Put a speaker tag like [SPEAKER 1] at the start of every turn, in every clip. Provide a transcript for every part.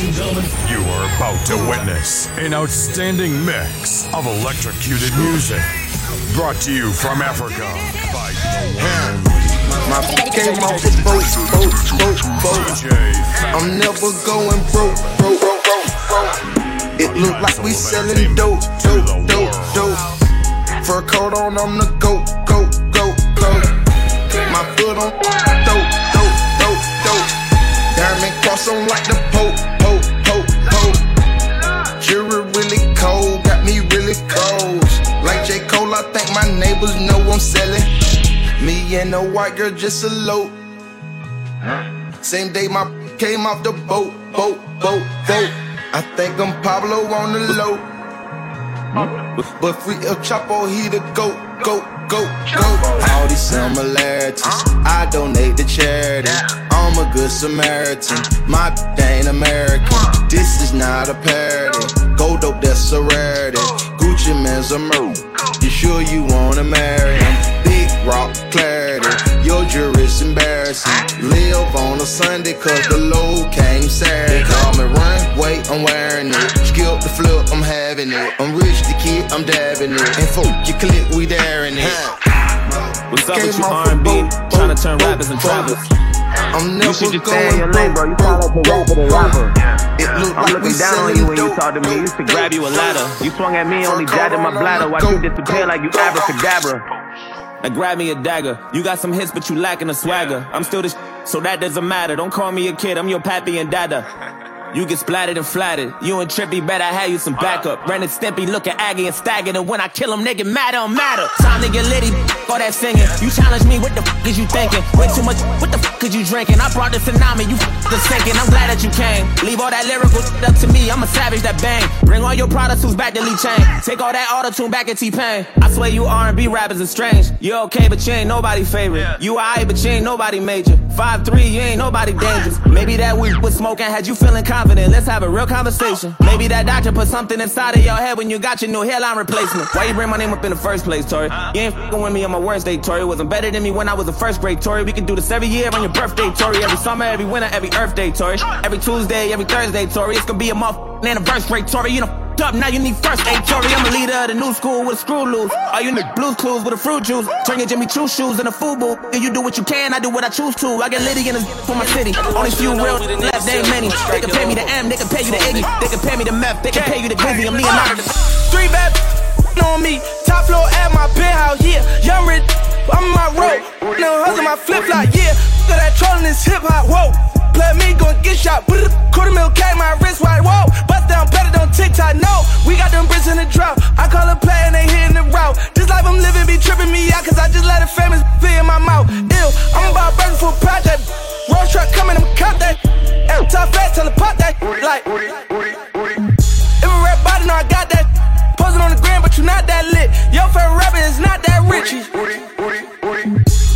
[SPEAKER 1] Ladies and gentlemen, you are about to witness an outstanding mix of electrocuted music. Brought to you from Africa by
[SPEAKER 2] My came off the boat, boat, boat, boat. I'm never going broke, broke, broke, broke. It look like we selling dope, dope, dope, dope. Fur coat on, I'm the goat, goat, goat, goat. My foot on dope, dope, dope, dope. Diamond cross on like the Pope, I think my neighbors know I'm selling. Me and the white girl just a low. Same day my came off the boat, boat, boat, boat. I think I'm Pablo on the low. But free El Chapo, he the goat, goat, goat, goat. All these similarities, I donate to charity. I'm a good Samaritan, my ain't American. This is not a parody. Gold dope, that's a rarity. Gucci man's a murder. You sure you wanna marry him? Big rock clarity, your jury's embarrassing. Live on a Sunday cause the load came Saturday. Call me run, wait, I'm wearing it. Skip the flip, I'm having it. I'm rich, the kid, I'm dabbing it. And fuck your click, we daring it.
[SPEAKER 3] What's up with you
[SPEAKER 2] off
[SPEAKER 3] R&B?
[SPEAKER 2] boat,
[SPEAKER 3] Trying to turn rappers and
[SPEAKER 2] boat.
[SPEAKER 3] trappers.
[SPEAKER 2] I'm never
[SPEAKER 3] You should just stay in your lane, bro. You sound like a rapper than rapper.
[SPEAKER 2] It look
[SPEAKER 3] I'm
[SPEAKER 2] like
[SPEAKER 3] looking down on you when you talk to me. Used to grab you a ladder. You swung at me, only jabbed in my bladder. Watch you disappear like you abracadabra. Now grab me a dagger. You got some hits, but you lacking a swagger. I'm still the sh- so that doesn't matter. Don't call me a kid, I'm your pappy and dada. You get splattered and flattered. You and Trippie better have you some backup. Ren and Stimpy looking aggy and staggered. And when I kill him, they get mad, don't matter. Time to get litty, all that singing. You challenge me, what the fuck is you thinking? Way too much, what the fuck is you drinking? I brought the tsunami, you the sinking. I'm glad that you came. Leave all that lyrical shit up to me, I'm a savage that bang. Bring all your products who's back to Lee Chain. Take all that auto tune back at T-Pain. I swear you R&B rappers are strange. You okay, but you ain't nobody favorite. You alright, but you ain't nobody major. Five three, you ain't nobody dangerous. Maybe that weed was smoking had you feeling confident. Let's have a real conversation. Maybe that doctor put something inside of your head when you got your new hairline replacement. Why you bring my name up in the first place, Tory? You ain't fucking with me on my worst day, Tory. Wasn't better than me when I was in first grade, Tory. We can do this every year on your birthday, Tory. Every summer, every winter, every Earth Day, Tory. Every Tuesday, every Thursday, Tory. It's gonna be a motherfucking anniversary, Tory. You know up, now you need first aid, Tory. I'm a leader of the new school with a screw loose. All you need blues clues with a fruit juice. Turn your Jimmy Choo shoes in a FUBU. And you do what you can, I do what I choose to. I get litty in this for my city. Only few real left, they ain't many. They can pay me the M, they can pay you the Iggy. They can pay me the meth, they can pay you the glizzy. I'm Leonardo. Ah.
[SPEAKER 4] Three bad on me, top floor at my penthouse, yeah. Young rich, I'm my road. No hustle my flip flop, yeah. Look at that trolling this hip hop, whoa. Play me gon' get shot, quarter mil K, my wrist wide, whoa. Bust down better on TikTok, no. We got them bricks in the drought. I call a play and they hitting the route. This life I'm living be tripping me out, cause I just let a famous be in my mouth. Ew, I'm about burning for a project. Road truck coming, I'm cop that. Ew, tough fat, tell her pop that. Like, if a rap body, know I got that. Posing on the gram, but you not that lit. Your favorite rapper is not that rich.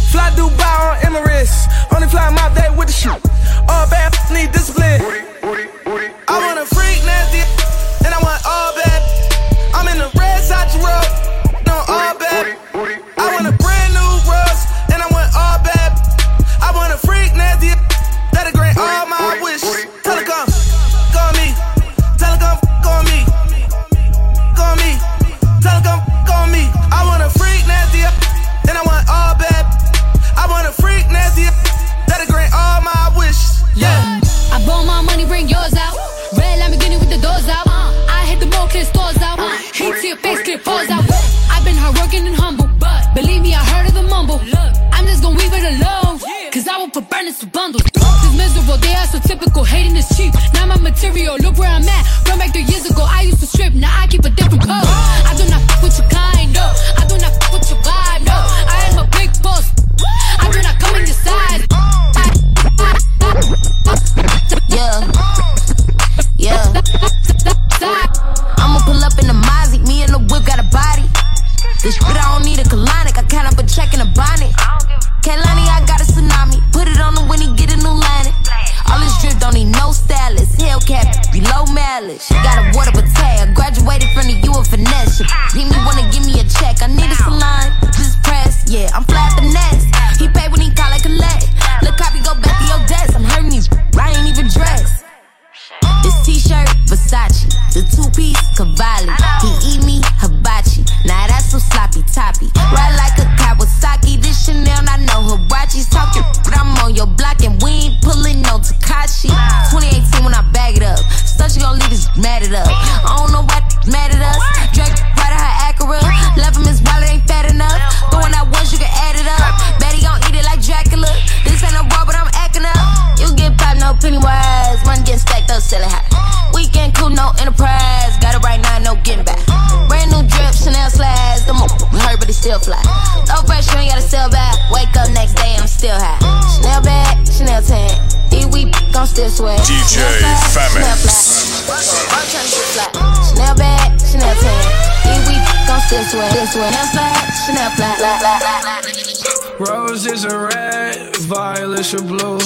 [SPEAKER 4] Fly Dubai on Emirates. With the shoot. All bad need discipline.
[SPEAKER 5] Will put to bundles. This miserable, they are so typical, hating is cheap. Now my material, look where I'm at. Run back three years ago, I used to
[SPEAKER 6] sweat, this sweat, nail flat, Chanel flat, flat, flat.
[SPEAKER 7] Roses are red, violets are blue.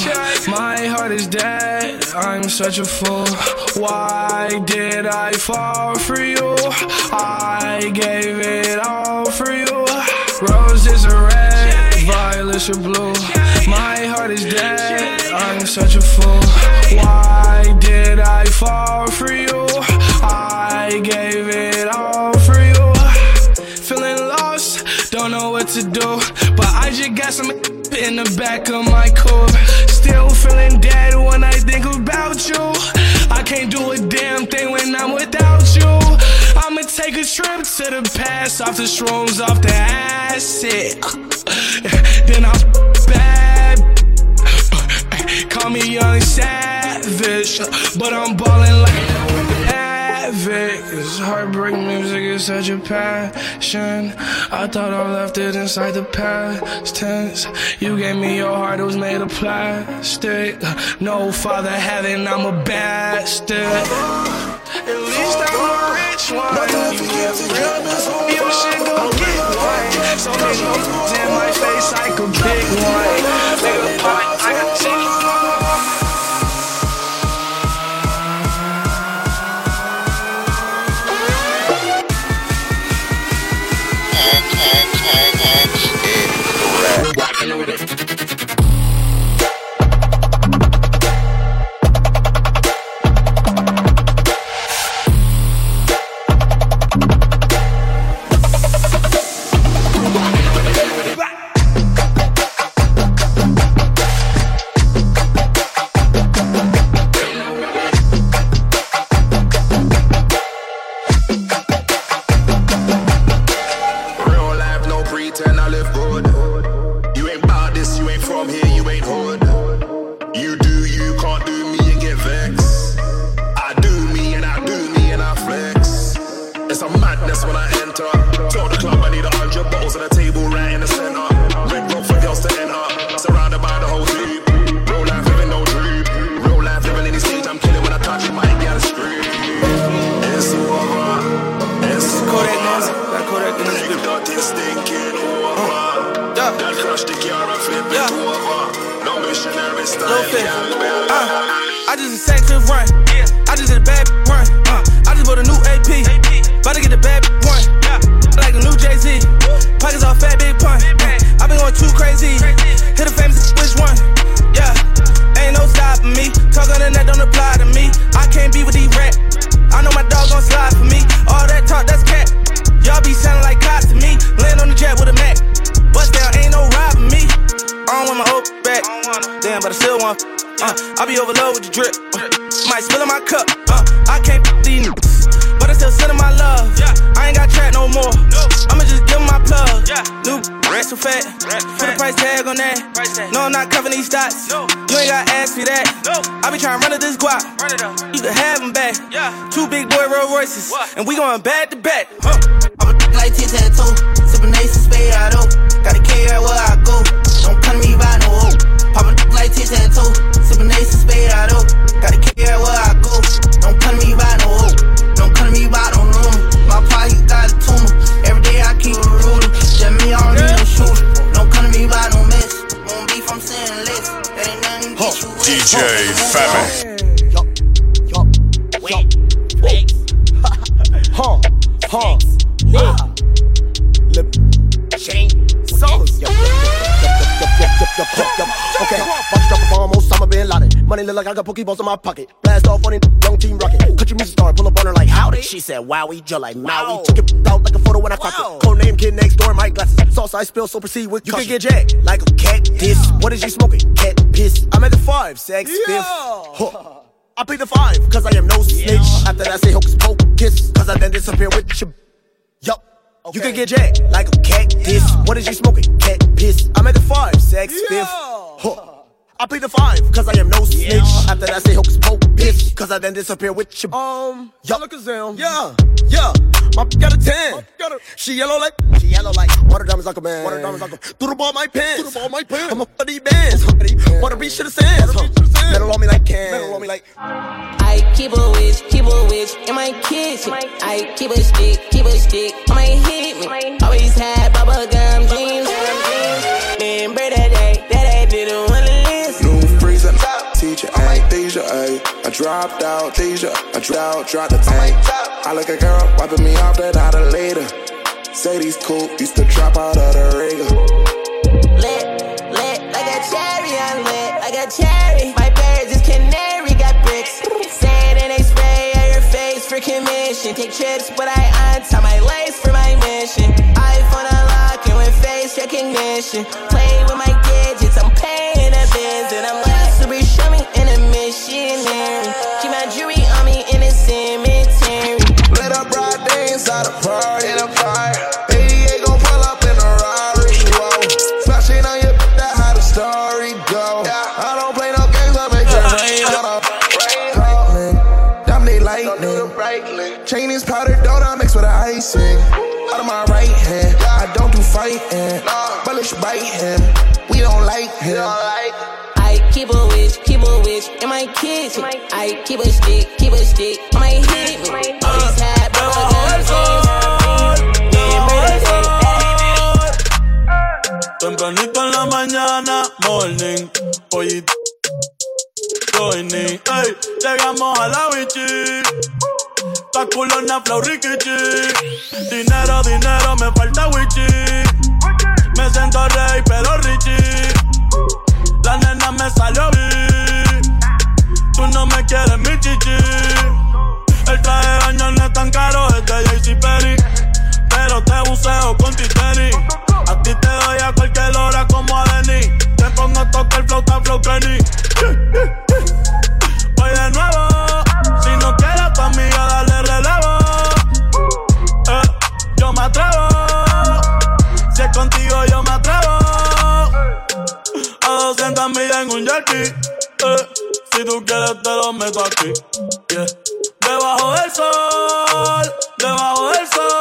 [SPEAKER 7] My heart is dead, I'm such a fool. Why did I fall for you? I gave it all for you. Roses are red, violets are blue. My heart is dead, I'm such a fool. Why did I fall for you? I gave to do. But I just got some in the back of my car. Still feeling dead when I think about you. I can't do a damn thing when I'm without you. I'ma take a trip to the past, off the shrooms, off the acid. Then I'm bad. Call me young savage, but I'm ballin' like Cause heartbreak music is such a passion. I thought I left it inside the past tense. You gave me your heart, it was made of plastic. No father heaven, I'm a bastard. At least I'm a rich one. You get real, your shit gon' get one. So they know in my face like a big one. Nigga, I got
[SPEAKER 8] Real
[SPEAKER 7] Uh, I be overloaded with the drip. Uh, might spill in my cup. Uh, I can't f- these niggas, but I still sending my love. Yeah. I ain't got track no more. I'ma just give my plug. Yeah. New rest so fat. Put a price tag on that. No, I'm not covering these stats. You ain't gotta ask me that. I be trying to run it this guap. You can have 'em back. Yeah. Two big boy Rolls Royces. And we going back to back. Huh.
[SPEAKER 9] I'm a like tic tac toe, sippin' ace and spade out oh. Gotta carry her where I go. Don't come to me by no hoe. Pop a like tic tac toe, sippin' ace and spade out oh. Gotta carry her where I go. Don't come to me by no hoe. Don't come to me by no room. My pa, he got a tumor. Every day I keep a ruler. Just me, I don't need no shooter. Don't come to me by no mess. Won't be from saying less. That ain't nothing to get you with.
[SPEAKER 10] DJ Femi.
[SPEAKER 11] Yo, yo, yo. Huh, huh. Lip yo, yo, yo, yo, yo. Okay, about to drop a bomb on Osama bin Laden. Money look like I got Pokeballs in my pocket. Blast off on it, young team rocket. Country music star, pull up on her like howdy. She said wowie, just like Maui. Took it out like a photo when I cropped it. Code name kid next door, my glasses. Sauce I spill, so proceed with You can get jacked like a cactus. What is you smoking? Cat piss. I'm at the five, sex fifth. Huh. I plead the five, cause I am no snitch. After that, I say hocus pocus, cause I then disappear with your. Yup. You can get jacked like a cactus. What is you smoking? Cat piss. I'm at the five, sex fifth. Huh. I plead the five, cause I am no snitch. After that, I say hocus pocus, bitch cause I then disappear with your. Um, Yalakazam. Yeah, yeah. My p- got a 10. She yellow like. She yellow like. Water diamonds like a man. Water diamonds like a. Through the ball, my pants. Through the ball, my pants. I'm a funny bands. Water beat should have sands. Metal on me like can. Metal on me like.
[SPEAKER 12] I keep a witch, keep a witch in my kitchen. I keep a stick, keep a stick. I might hit me. Always had bubble gum dreams. Remember that day
[SPEAKER 13] teacher, ayy, Deja, ayy. I dropped out, Deja, uh, I dropped dropped the tank. I look a girl wiping me off, that out of later. Say these cool, used to drop out of the rigger.
[SPEAKER 12] Lit, lit, like a cherry, I'm lit, like a cherry. My birds is canary, got bricks. Sand and they spray at your face for commission. Take trips, but I untie my lace for my mission. iPhone unlocking with face recognition. Play with my kitchen. I keep a stick, keep a stick. Might hit me. Always had
[SPEAKER 14] Tempranito en la mañana, morning. Pollito. Joining. Ey, llegamos a la bichi. Pa' culona, flow, rikichi. Dinero, dinero, me falta wichi. Me siento rey, pero richie. La nena me salió bien. No me quieres, mi chichi. El traje de baño no es tan caro, es de JC Perry. Pero te buceo con titeri. A ti te doy a cualquier hora como a Denny. Te pongo a tocar flauta, flow Kenny. Voy de nuevo. Si no quieres mí, yo darle relevo. Eh, yo me atrevo. Si es contigo, yo me atrevo. A 200 millas en un jetty. Eh, si tú quieres, te lo meto aquí. Yeah. Debajo del sol, debajo del sol.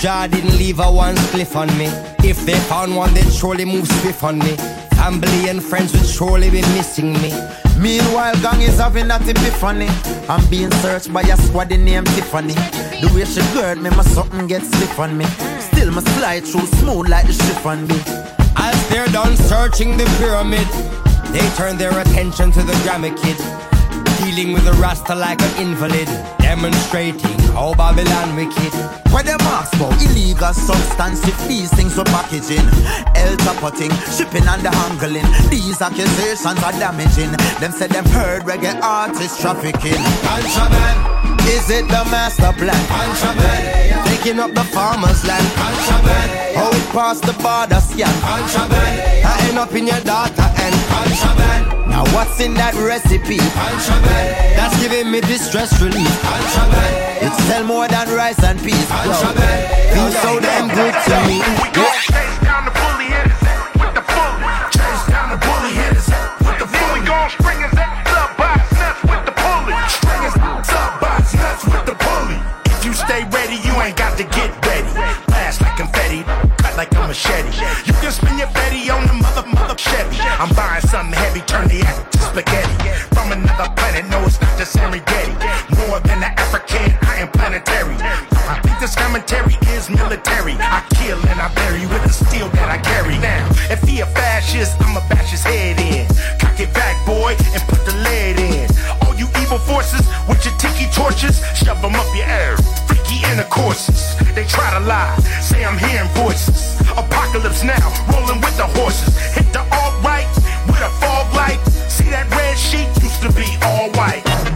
[SPEAKER 15] Jah didn't leave a one spliff on me. If they found one, they'd surely move swift on me. Family and friends would surely be missing me.
[SPEAKER 16] Meanwhile, gang is having that epiphany. I'm being searched by a squad named Tiffany. The way she gird me, my something gets stiff on me. Still, my slide through smooth like the chiffon be.
[SPEAKER 15] As they're done searching the pyramid, they turn their attention to the Grammy Kid. Dealing with the Rasta like an invalid, demonstrating how Babylon wicked.
[SPEAKER 16] Where them ask about illegal substance if these things were packaging. El potting, shipping and the handling. These accusations are damaging. Them said them heard reggae artists trafficking.
[SPEAKER 15] Contraband. Is it the master plan? Contraband. Taking up the farmer's land. Contraband. How it past the border scan. Contraband. I end up in your daughter and contraband. Now what's in that recipe? Contraband. That's giving me distress relief. Contraband. It's sell more than rice and peas. Feels so damn good to me.
[SPEAKER 17] Down the with the down the with the bully. Gon' his nuts with the his nuts with the. If you stay ready, you ain't got to get ready. Blast like confetti, cut like a machete. You can spin your Betty on the mother Chevy. I'm buying something heavy, turn the ass to spaghetti. From another planet, no, it's not just Serengeti. More than the African, I am planetary. I think this commentary is military. I kill and I bury with the steel that I carry. Now, if he a fascist, I'ma bash his head in. Cock it back, boy, and put the lead in. All you evil forces with your tiki torches, shove them up your ass. Intercourses, they try to lie, say I'm hearing voices. Apocalypse now, rolling with the horses. Hit the alt right with a fog light. See that red sheet used to be all white.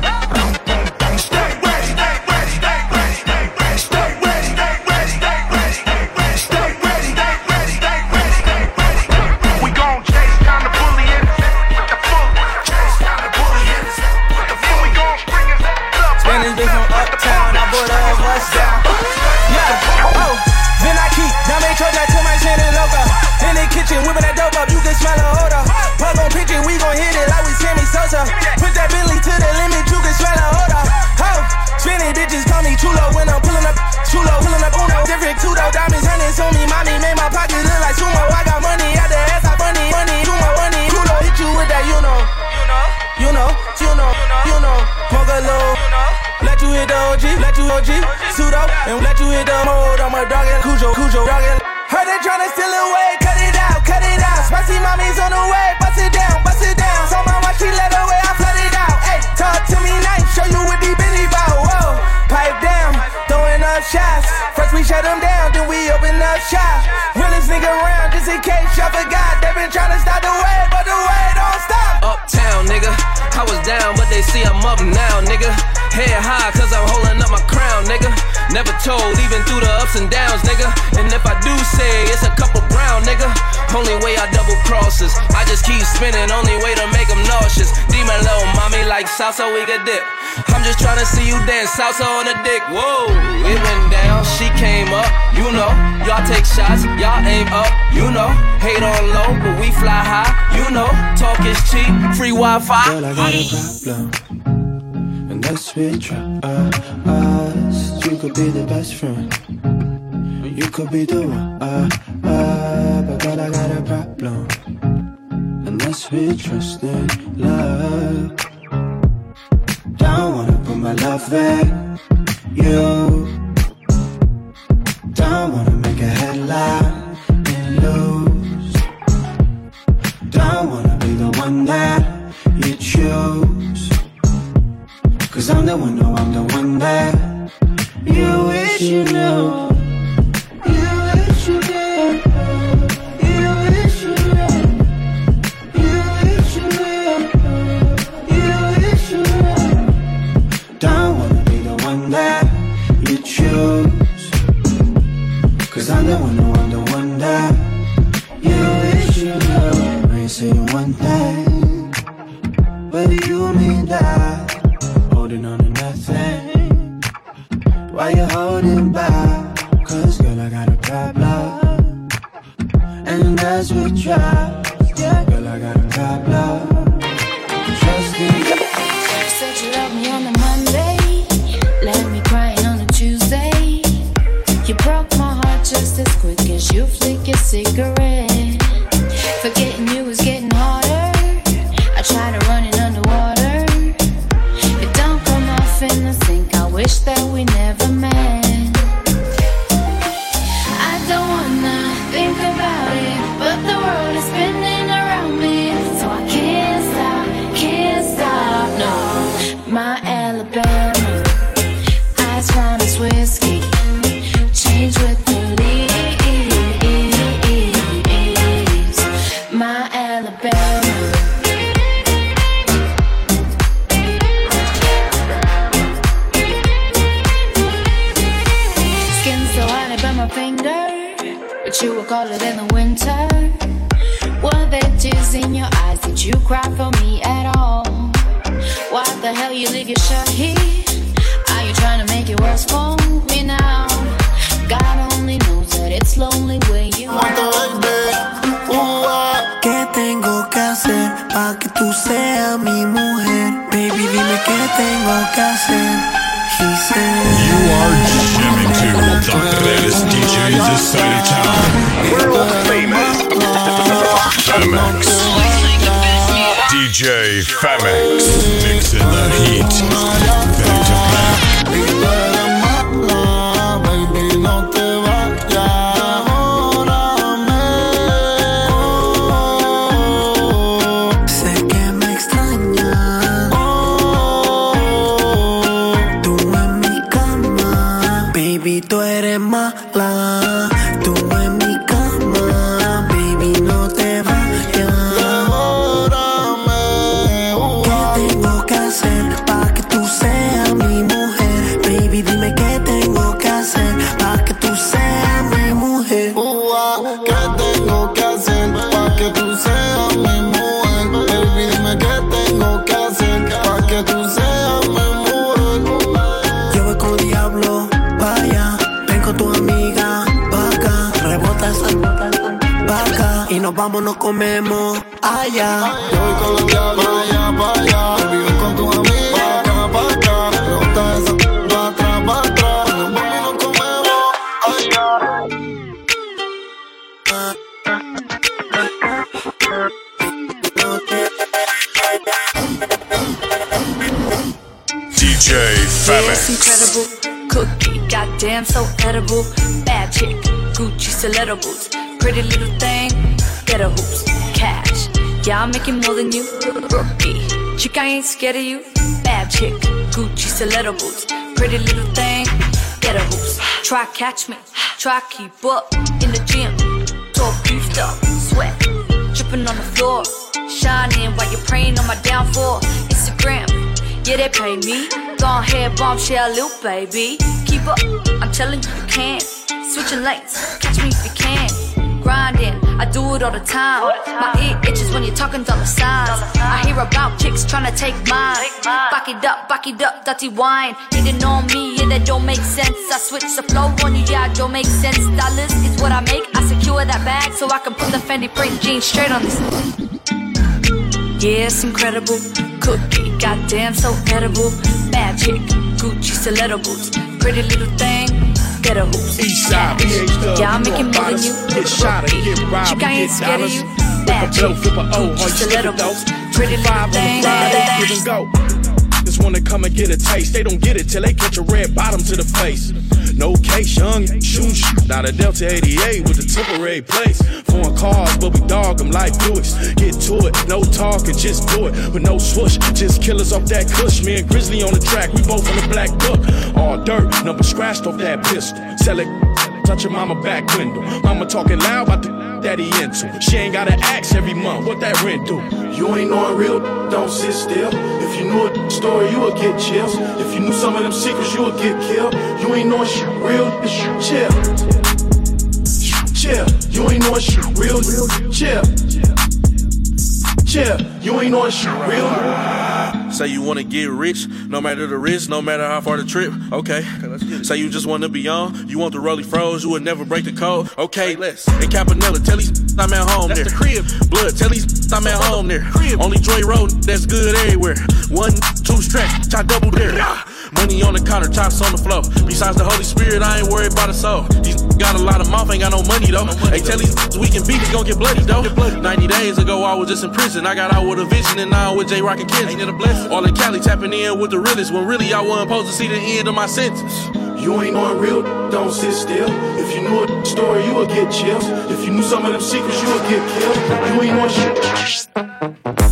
[SPEAKER 4] OG, pseudo, and let you hit the mode. I'm a dog and Cujo, Cujo, dog and. Heard they tryna steal away, cut it out, cut it out. Spicy mommy's on the way, bust it down, bust it down. So my watch, she let away, I flood it out. Hey, talk to me nice, show you what the Benny bow. Whoa, pipe down, throwing up shots. First we shut them down, then we open up shop. Realest nigga around, just in case y'all forgot. They been tryna stop
[SPEAKER 18] I was down, but they see I'm up now, nigga. Head high, cause I'm holding up my crown, nigga. Never told, even through the ups and downs, nigga. And if I do say it's a couple brown, nigga. Only way I double crosses. I just keep spinning, only way to make them nauseous. Demon low, mommy like salsa, we could dip. I'm just trying to see you dance salsa on the dick. Whoa, it went down, she came up, you know. Y'all take shots, y'all aim up, you know. Hate on low, but we fly high, you know. Talk is cheap, free Wi Fi.
[SPEAKER 19] Girl, I got a problem. And that's we trust. You could be the best friend. You could be the one. Uh, uh, but girl, I got a problem. And that's we trust in love. My love back. You don't wanna make a headline and lose. Don't wanna be the one that you choose. Cause I'm the one, no, I'm the one that you wish you knew. wonder, wonder, wonder. You wish you knew. I ain't say one thing, but you mean that. Holding on to nothing. Why you holding back? Cause girl, I got a problem,
[SPEAKER 20] and that's what drives. Yeah, girl, I
[SPEAKER 21] got a problem. Cigarette. Tú seas mi mujer? Baby, dime qué tengo que hacer.
[SPEAKER 1] You are jamming to the baddest DJ this side of town. World famous. Femex. DJ Femex. Mixing the heat.
[SPEAKER 21] Nos vamos, nos comemos allá.
[SPEAKER 22] Yo voy con los diablos, vaya, vaya. Baby, ven con tu amiga, pa' acá, pa' acá. Rebota esa, pa' atrás, pa' atrás. Nos vamos y nos comemos allá.
[SPEAKER 1] DJ
[SPEAKER 5] Yes,
[SPEAKER 1] Femex.
[SPEAKER 5] incredible cookie, goddamn so edible. Bad chick, Gucci stiletto boots, pretty little thing, get a hoops, cash. Yeah, I'm making more than you, rookie. Chick, I ain't scared of you. Bad chick, Gucci stiletto boots, pretty little thing, get a hoops. Try catch me, try keep up in the gym. Talk beefed up, sweat, dripping on the floor, shining while you're praying on my downfall. Instagram. Yeah, they pay me. Go ahead, bombshell, Lil baby. Keep up, I'm telling you, you can't Switching lanes, catch me if you can. Grinding, I do it all the time. My ear itches when you're talking dollar signs. I hear about chicks trying to take mine. Back it up, back it up, dirty wine. Hitting on me, yeah, that don't make sense. I switch the flow on you, yeah, it don't make sense. Dollars is what I make. I secure that bag so I can put the Fendi print jeans straight on this. Yeah, it's incredible. Cookie, goddamn, so edible. Magic, Gucci stiletto boots. Pretty little thing, get a hoops.
[SPEAKER 23] Eastside,
[SPEAKER 5] I'm making more than you.
[SPEAKER 23] Get shot and get robbed,
[SPEAKER 5] Chick, I ain't scared of you.
[SPEAKER 23] Flip a blow, flip a O, all you
[SPEAKER 5] Gucci stiletto
[SPEAKER 23] skip it though.
[SPEAKER 5] boots. Pretty
[SPEAKER 23] Five on
[SPEAKER 5] thing.
[SPEAKER 23] ride, give and go. Wanna come and get a taste. They don't get it till they catch a red bottom to the face. No case, young, shoot, shoot. Not a Delta 88 with a temporary place. Foreign cars, but we dog them like Buicks. Get to it, no talking, just do it. With no swoosh, just killers off that cush. Me and Grizzly on the track, we both on the black book. All dirt, number scratched off that pistol. Sell it, touch your mama back window. Mama talking loud about the that he into. She ain't gotta ask every month what that rent do. You ain't knowing real, don't sit still. If you knew a story, you would get chills. If you knew some of them secrets, you would get killed. You ain't knowing shit real, it's chill. Chill, you ain't knowing shit real, chill. Chill,
[SPEAKER 24] You ain't on shit real.
[SPEAKER 23] Say you wanna get rich, no matter the risk, no matter how far the trip. Okay. Say you just wanna be on, you want the rolly froze, you would never break the code. Okay, let's. In Campanella, tell these I'm at home
[SPEAKER 24] That's
[SPEAKER 23] there.
[SPEAKER 24] the crib.
[SPEAKER 23] Blood, tell these I'm at home there. Only Dre Road, that's good everywhere. One, two straps, chop double there. Money on the counter, chops on the floor. Besides the Holy Spirit, I ain't worried about a soul. These got a lot of mouth, ain't got no money though. Hey, tell these we can beat, it's gon' get bloody though. 90 days ago, I was just in prison. I got out with a vision, and now I'm with Jay Rock and Kids. Ain't it a blessing? All in Cali tapping in with the realest, when really I wasn't supposed to see the end of my sentence.
[SPEAKER 24] You ain't on real, don't sit still. If you knew a story, you would get chills. If you knew some of them secrets, you would get killed. You ain't on shit.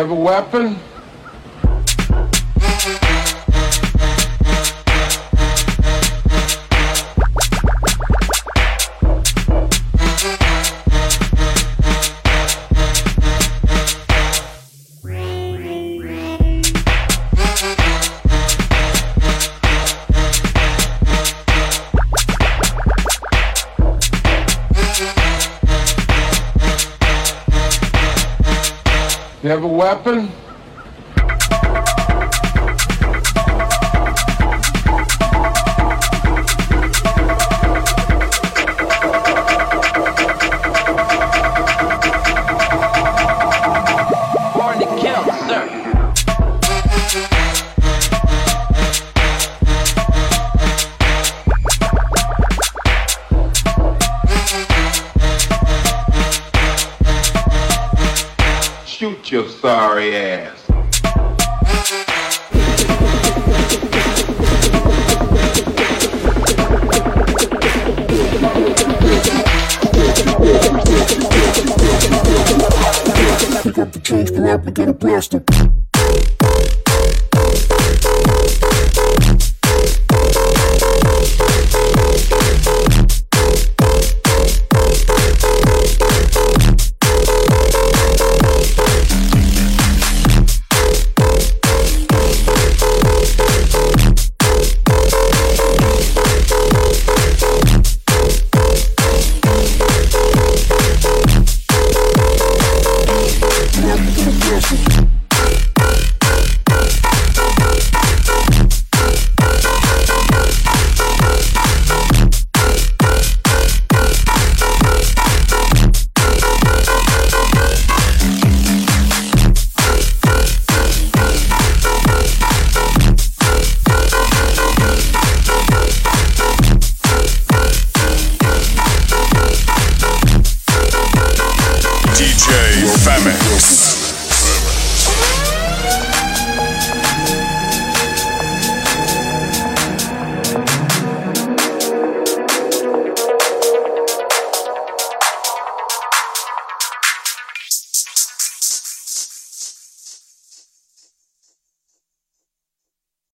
[SPEAKER 3] Have a weapon?
[SPEAKER 25] Change, up and get a blaster.